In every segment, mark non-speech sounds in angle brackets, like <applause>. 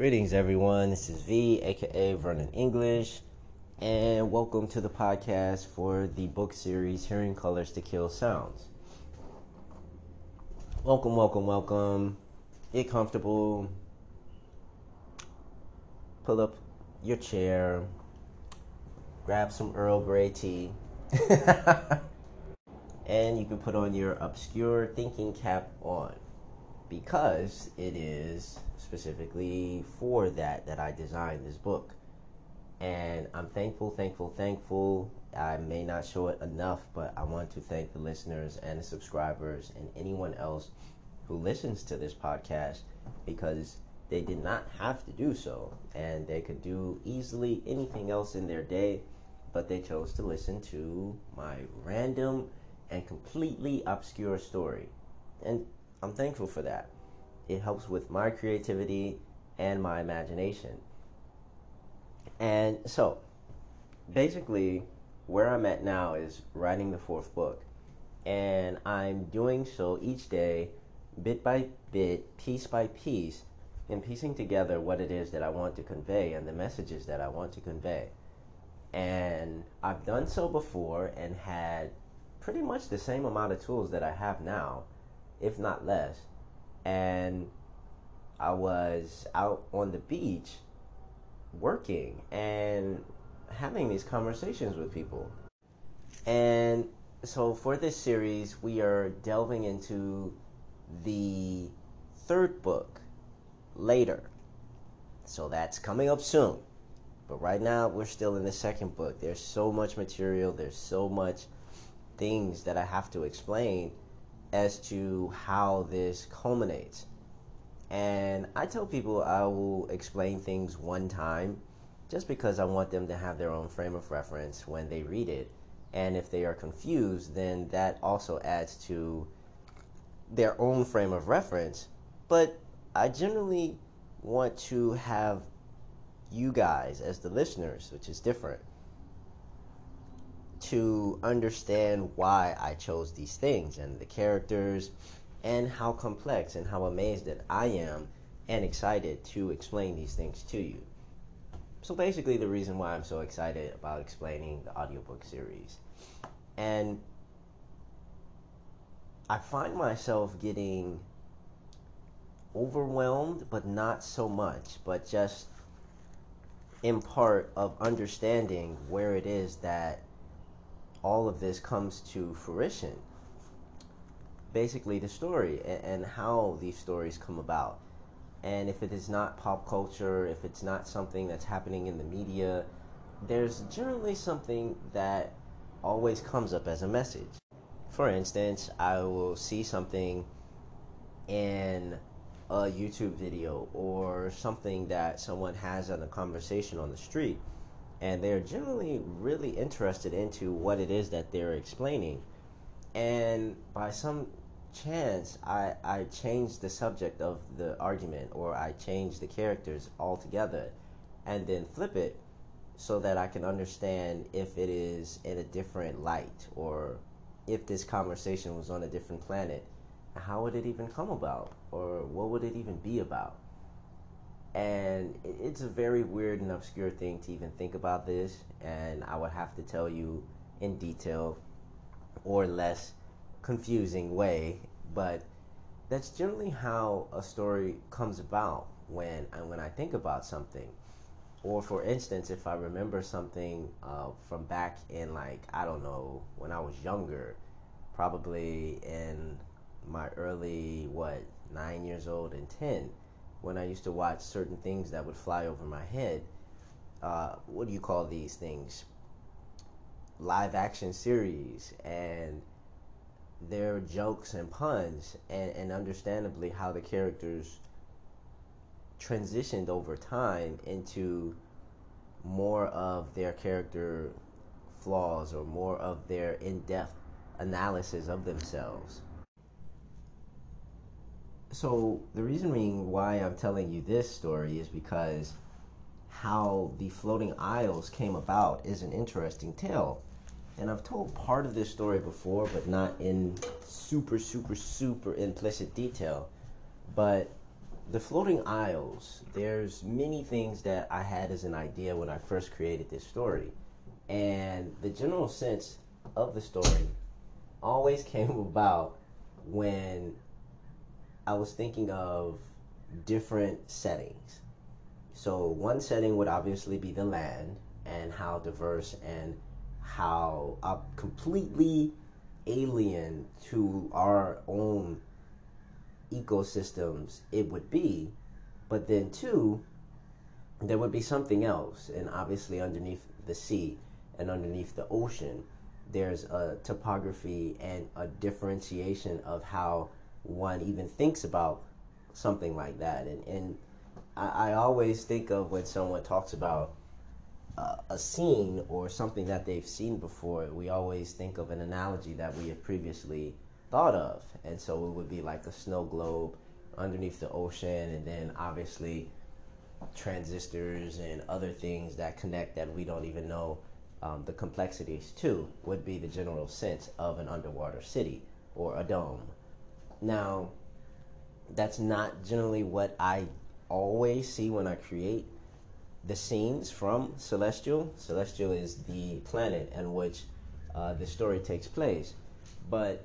Greetings, everyone. This is V, aka Vernon English, and welcome to the podcast for the book series Hearing Colors to Kill Sounds. Welcome, welcome, welcome. Get comfortable. Pull up your chair. Grab some Earl Grey tea. <laughs> and you can put on your obscure thinking cap on because it is specifically for that that I designed this book. And I'm thankful, thankful, thankful. I may not show it enough, but I want to thank the listeners and the subscribers and anyone else who listens to this podcast because they did not have to do so. And they could do easily anything else in their day, but they chose to listen to my random and completely obscure story. And I'm thankful for that. It helps with my creativity and my imagination. And so, basically, where I'm at now is writing the fourth book. And I'm doing so each day, bit by bit, piece by piece, and piecing together what it is that I want to convey and the messages that I want to convey. And I've done so before and had pretty much the same amount of tools that I have now if not less. And I was out on the beach working and having these conversations with people. And so for this series, we are delving into the third book later. So that's coming up soon. But right now, we're still in the second book. There's so much material, there's so much things that I have to explain as to how this culminates. And I tell people I will explain things one time just because I want them to have their own frame of reference when they read it. And if they are confused, then that also adds to their own frame of reference. But I generally want to have you guys as the listeners, which is different, to understand why I chose these things and the characters and how complex and how amazed that I am and excited to explain these things to you. So basically the reason why I'm so excited about explaining the audiobook series. And I find myself getting overwhelmed, but not so much, but just in part of understanding where it is that all of this comes to fruition. Basically, the story and, and how these stories come about. And if it is not pop culture, if it's not something that's happening in the media, there's generally something that always comes up as a message. For instance, I will see something in a YouTube video or something that someone has in a conversation on the street and they're generally really interested into what it is that they're explaining. And by some chance, I, I change the subject of the argument or I change the characters altogether and then flip it so that I can understand if it is in a different light or if this conversation was on a different planet. How would it even come about? Or what would it even be about? And it's a very weird and obscure thing to even think about this. And i would have to tell you in detail or less confusing way. But that's generally how a story comes about when when i think about something. Or for instance if i remember something uh, from back in like i don't know when i was younger probably in my early what nine years old and ten when I used to watch certain things that would fly over my head. Uh, what do you call these things? Live action series and their jokes and puns, and, and understandably how the characters transitioned over time into more of their character flaws or more of their in depth analysis of themselves so the reason why I'm telling you this story is because how the floating isles came about is an interesting tale. And I've told part of this story before, but not in super, super, super implicit detail. But the floating isles, there's many things that I had as an idea when I first created this story. And the general sense of the story always <laughs> came about when I was thinking of different settings. So, one setting would obviously be the land and how diverse and how uh, completely alien to our own ecosystems it would be. But then, two, there would be something else. And obviously, underneath the sea and underneath the ocean, there's a topography and a differentiation of how one even thinks about something like that. And, and I, I always think of when someone talks about uh, a scene or something that they've seen before, we always think of an analogy that we have previously thought of. And so it would be like a snow globe underneath the ocean, and then obviously transistors and other things that connect that we don't even know um, the complexities to, would be the general sense of an underwater city or a dome. Now, that's not generally what I always see when I create the scenes from Celestial. Celestial is the planet in which uh, the story takes place. But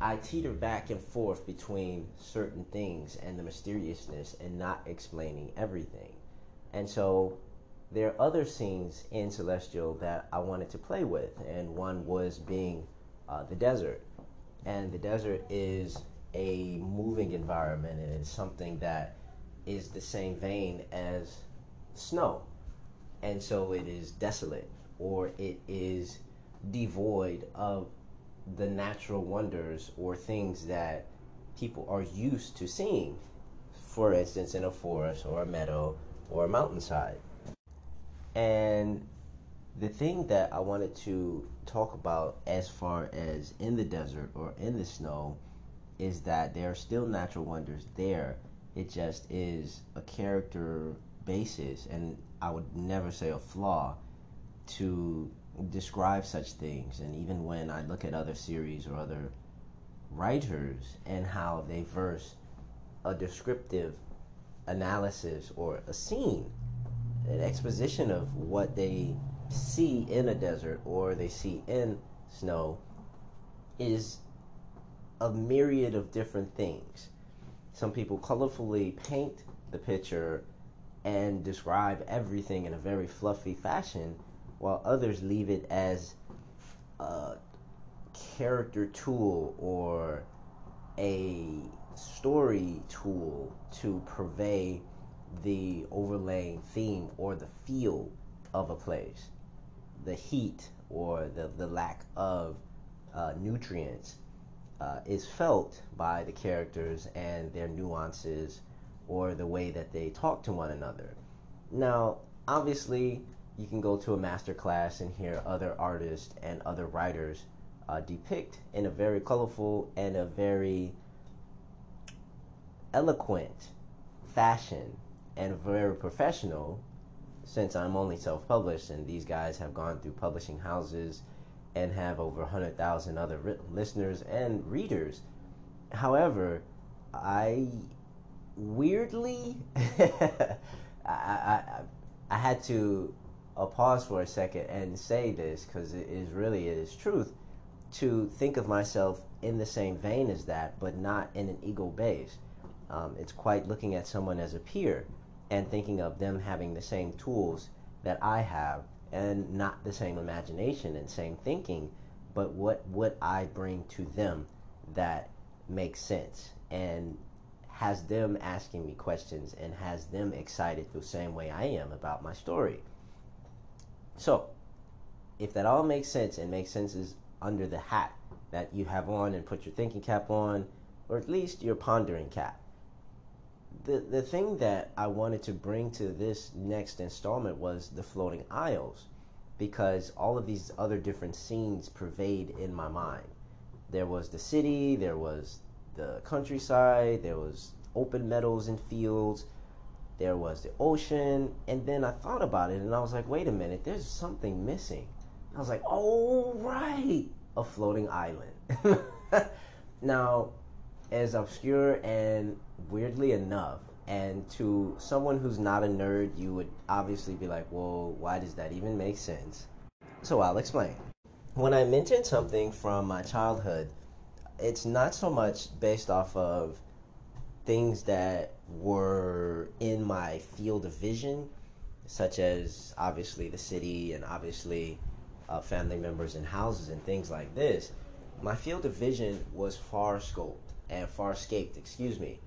I teeter back and forth between certain things and the mysteriousness and not explaining everything. And so there are other scenes in Celestial that I wanted to play with, and one was being uh, the desert. And the desert is a moving environment, and it's something that is the same vein as snow. And so it is desolate, or it is devoid of the natural wonders or things that people are used to seeing. For instance, in a forest or a meadow or a mountainside. And the thing that I wanted to talk about as far as in the desert or in the snow is that there are still natural wonders there. It just is a character basis, and I would never say a flaw, to describe such things. And even when I look at other series or other writers and how they verse a descriptive analysis or a scene, an exposition of what they see in a desert or they see in snow is a myriad of different things. Some people colorfully paint the picture and describe everything in a very fluffy fashion, while others leave it as a character tool or a story tool to purvey the overlaying theme or the feel of a place, the heat or the, the lack of uh, nutrients uh, is felt by the characters and their nuances or the way that they talk to one another. Now, obviously, you can go to a master class and hear other artists and other writers uh, depict in a very colorful and a very eloquent fashion and very professional since I'm only self published and these guys have gone through publishing houses and have over 100,000 other listeners and readers. However, I weirdly, <laughs> I, I, I, had to uh, pause for a second and say this because it is really it is truth to think of myself in the same vein as that, but not in an ego base. Um, it's quite looking at someone as a peer and thinking of them having the same tools that I have and not the same imagination and same thinking, but what would I bring to them that makes sense and has them asking me questions and has them excited the same way I am about my story. So, if that all makes sense and makes sense is under the hat that you have on and put your thinking cap on, or at least your pondering cap, the the thing that I wanted to bring to this next installment was the floating isles, because all of these other different scenes pervade in my mind. There was the city, there was the countryside, there was open meadows and fields, there was the ocean, and then I thought about it and I was like, wait a minute, there's something missing. I was like, oh right, a floating island. <laughs> now, as obscure and weirdly enough, And to someone who's not a nerd, you would obviously be like, well, why does that even make sense? So I'll explain. When I mention something from my childhood, it's not so much based off of things that were in my field of vision, such as obviously the city and obviously uh, family members and houses and things like this. My field of vision was far scoped and far scaped, excuse me,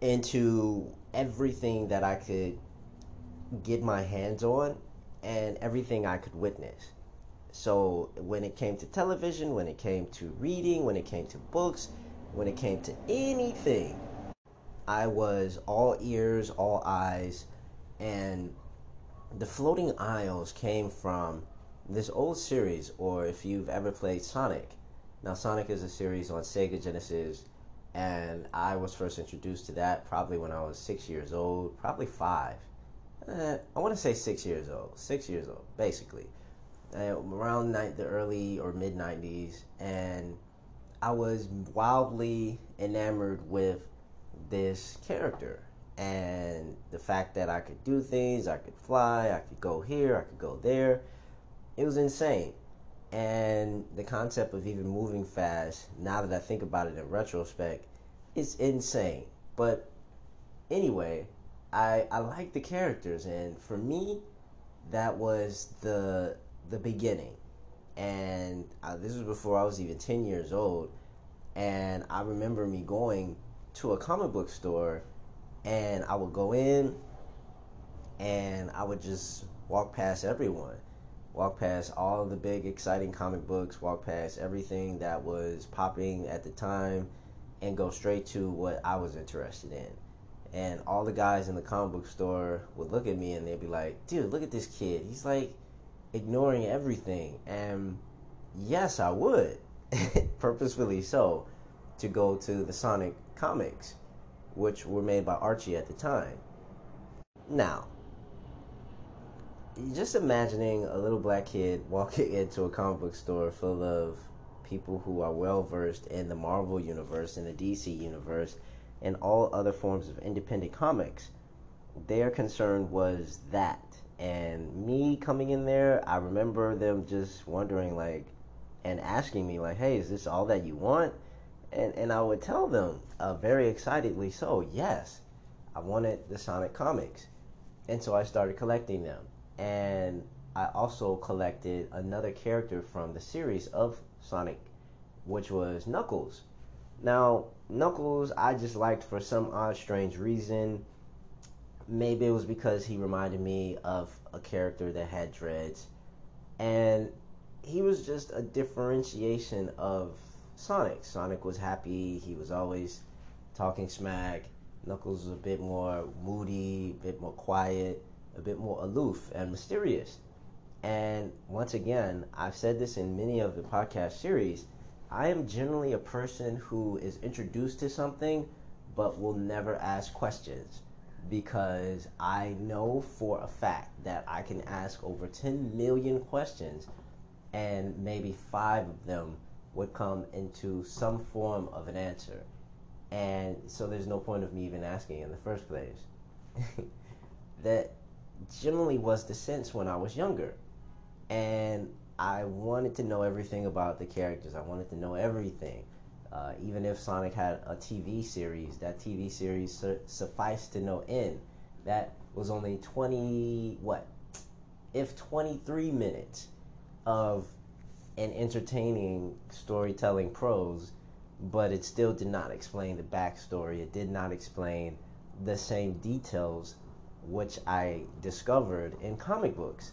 into everything that I could get my hands on and everything I could witness. So when it came to television, when it came to reading, when it came to books, when it came to anything, I was all ears, all eyes, and the floating isles came from this old series, or if you've ever played Sonic. Now, Sonic is a series on Sega Genesis and I was first introduced to that probably when I was six years old, probably five. Uh, I want to say six years old, six years old, basically, uh, around the early or mid '90s, and I was wildly enamored with this character and the fact that I could do things, I could fly, I could go here, I could go there. It was insane and the concept of even moving fast now that i think about it in retrospect is insane. But anyway i i like the characters. And for me that was the the beginning. And uh, this was before i was even 10 years old. And i remember me going to a comic book store and i would go in and i would just walk past everyone walk past all the big exciting comic books, walk past everything that was popping at the time, and go straight to what I was interested in. And all the guys in the comic book store would look at me and they'd be like, dude, look at this kid. He's like ignoring everything. And yes, I would, <laughs> purposefully so, to go to the Sonic comics, which were made by Archie at the time. Now, just imagining a little black kid walking <laughs> into a comic book store full of people who are well versed in the Marvel universe and the DC universe and all other forms of independent comics. Their concern was that. And me coming in there, I remember them just wondering like and asking me like, "Hey, is this all that you want?" And and I would tell them uh, very excitedly so, "Yes, I wanted the Sonic comics." And so I started collecting them and I also collected another character from the series of Sonic, which was Knuckles. Now, Knuckles, I just liked for some odd, strange reason. Maybe it was because he reminded me of a character that had dreads. And he was just a differentiation of Sonic. Sonic was happy, he was always talking smack. Knuckles was a bit more moody, a bit more quiet a bit more aloof and mysterious. And once again, I've said this in many of the podcast series. I am generally a person who is introduced to something but will never ask questions because I know for a fact that I can ask over 10 million questions and maybe five of them would come into some form of an answer. And so there's no point of me even asking in the first place. <laughs> that generally was the sense when I was younger. And I wanted to know everything about the characters. I wanted to know everything. Uh, even if Sonic had a TV series, that TV series su- sufficed to no end. That was only 20, what? If 23 minutes of an entertaining storytelling prose, but it still did not explain the backstory. It did not explain the same details which I discovered in comic books.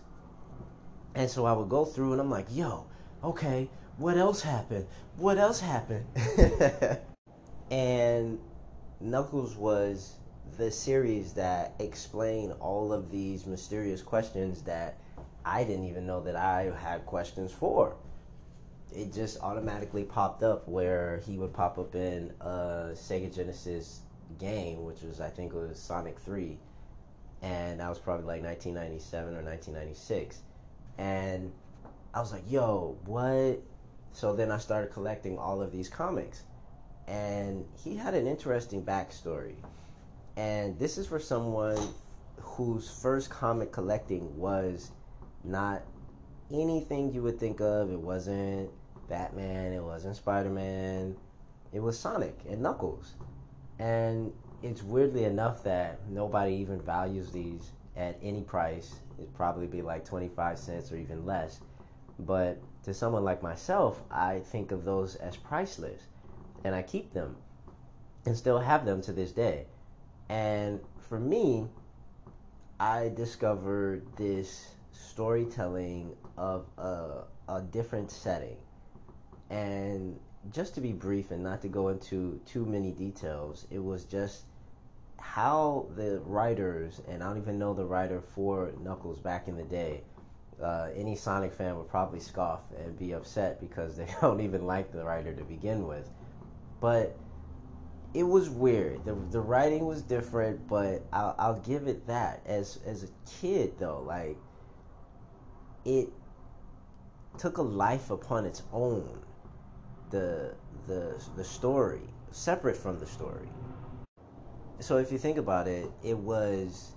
And so I would go through and I'm like, yo, okay, what else happened? What else happened? <laughs> and Knuckles was the series that explained all of these mysterious questions that I didn't even know that I had questions for. It just automatically popped up where he would pop up in a Sega Genesis game, which was I think it was Sonic 3 and that was probably like 1997 or 1996 and i was like yo what? So then i started collecting all of these comics. And he had an interesting backstory. And this is for someone whose first comic collecting was not anything you would think of. It wasn't Batman, it wasn't Spider Man, it was Sonic and Knuckles. And it's weirdly enough that nobody even values these at any price. It'd probably be like 25 cents or even less. But to someone like myself, I think of those as priceless. And I keep them and still have them to this day. And for me, I discovered this storytelling of a, a different setting. And just to be brief and not to go into too many details, it was just how the writers, and I don't even know the writer for Knuckles back in the day, uh, any Sonic fan would probably scoff and be upset because they <laughs> don't even like the writer to begin with. But it was weird. The, the writing was different, but I'll, I'll give it that. As as a kid, though, like it took a life upon its own. The the the story separate from the story. So if you think about it, it was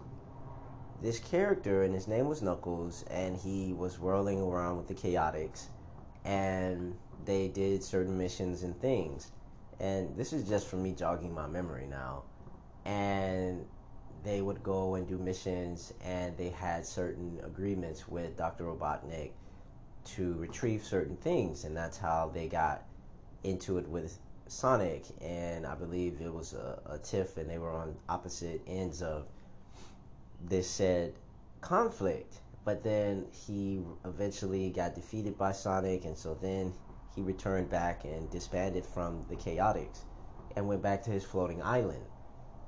this character, and his name was Knuckles, and he was whirling around with the Chaotix, and they did certain missions and things and this is just for me jogging my memory now. And they would go and do missions, and they had certain agreements with Dr. Robotnik to retrieve certain things, and that's how they got into it with Sonic. And I believe it was a, a tiff, and they were on opposite ends of this said conflict. But then he eventually got defeated by Sonic, and so then he returned back and disbanded from the Chaotix and went back to his floating island.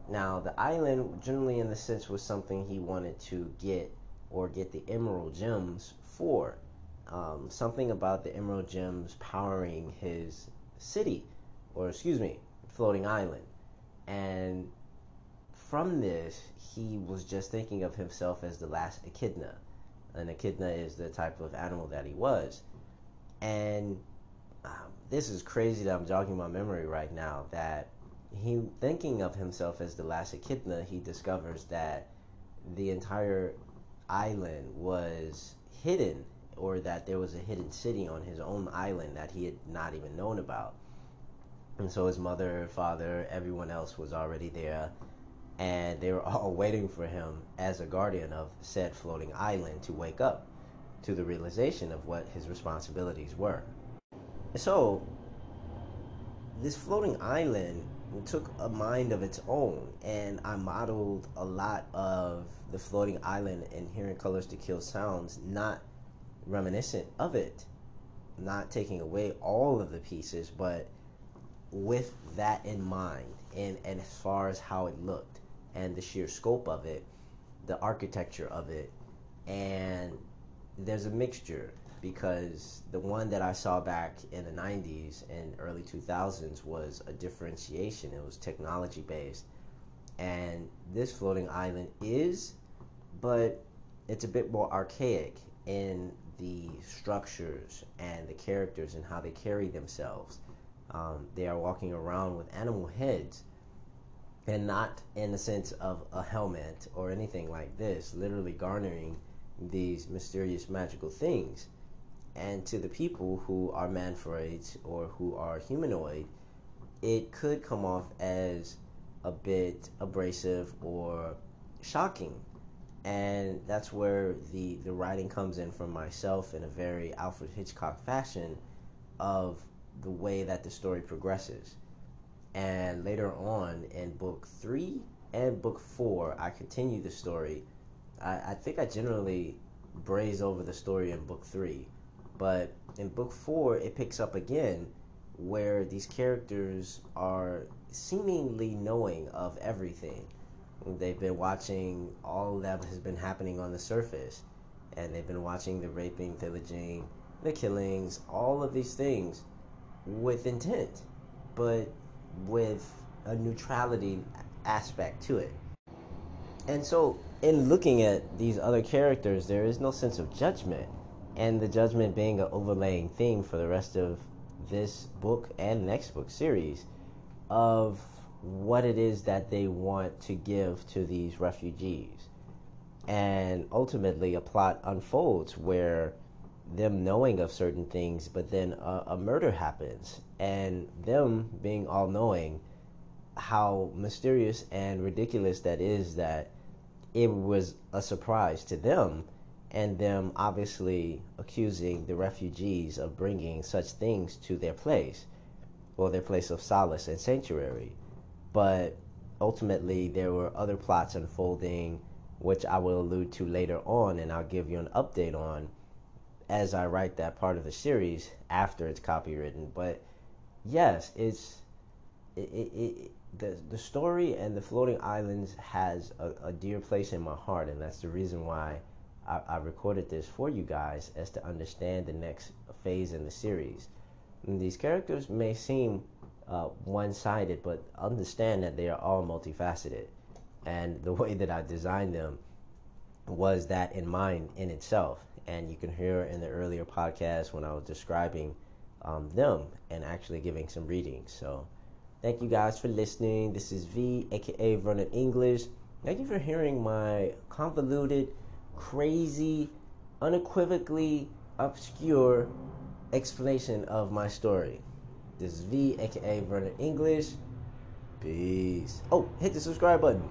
Now, the island, generally in the sense, was something he wanted to get or get the emerald gems for. Um, something about the emerald gems powering his city, or excuse me, floating island. And from this, he was just thinking of himself as the last echidna. An echidna is the type of animal that he was. And um, this is crazy that I'm jogging my memory right now that he thinking of himself as the last echidna, he discovers that the entire island was hidden or that there was a hidden city on his own island that he had not even known about. And so his mother, father, everyone else was already there, and they were <laughs> all waiting for him as a guardian of said floating island to wake up to the realization of what his responsibilities were. So, this floating island took a mind of its own, and I modeled a lot of the floating island and hearing colors to kill sounds, not reminiscent of it, not taking away all of the pieces, but with that in mind, and, and as far as how it looked, and the sheer scope of it, the architecture of it, and there's a mixture because the one that I saw back in the 90s and early 2000s was a differentiation. It was technology based. And this floating island is, but it's a bit more archaic in the structures and the characters and how they carry themselves. Um, they are walking around with animal heads and not in the sense of a helmet or anything like this, literally garnering these mysterious magical things and to the people who are manfroids or who are humanoid, it could come off as a bit abrasive or shocking. And that's where the, the writing comes in from myself in a very Alfred Hitchcock fashion of the way that the story progresses. And later on in book three and book four, I continue the story. I, I think I generally braze over the story in book three but in book four, it picks up again where these characters are seemingly knowing of everything. They've been watching all that has been happening on the surface, and they've been watching the raping, pillaging, the killings, all of these things with intent, but with a neutrality aspect to it. And so, in looking at these other characters, there is no sense of judgment and the judgment being an overlaying theme for the rest of this book and next book series of what it is that they want to give to these refugees. And ultimately, a plot unfolds where them knowing of certain things, but then a, a murder happens, and them being all knowing, how mysterious and ridiculous that is that it was a surprise to them, and them obviously accusing the refugees of bringing such things to their place, or their place of solace and sanctuary. But ultimately, there were other plots unfolding, which I will allude to later on, and I'll give you an update on as I write that part of the series after it's copywritten. But yes, it's it, it, it, the the story and the floating islands has a, a, dear place in my heart, and that's the reason why I, I recorded this for you guys, as to understand the next phase in the series. And these characters may seem uh, one-sided, but understand that they are all multifaceted, and the <laughs> way that I designed them was that in mind in itself and you can hear in the earlier podcast when I was describing um, them and actually giving some readings. So, thank you guys for listening. This is V, aka Vernon English. Thank you for hearing my convoluted, crazy, unequivocally obscure explanation of my story. This is V, aka Vernon English. Peace. Oh, hit the subscribe button.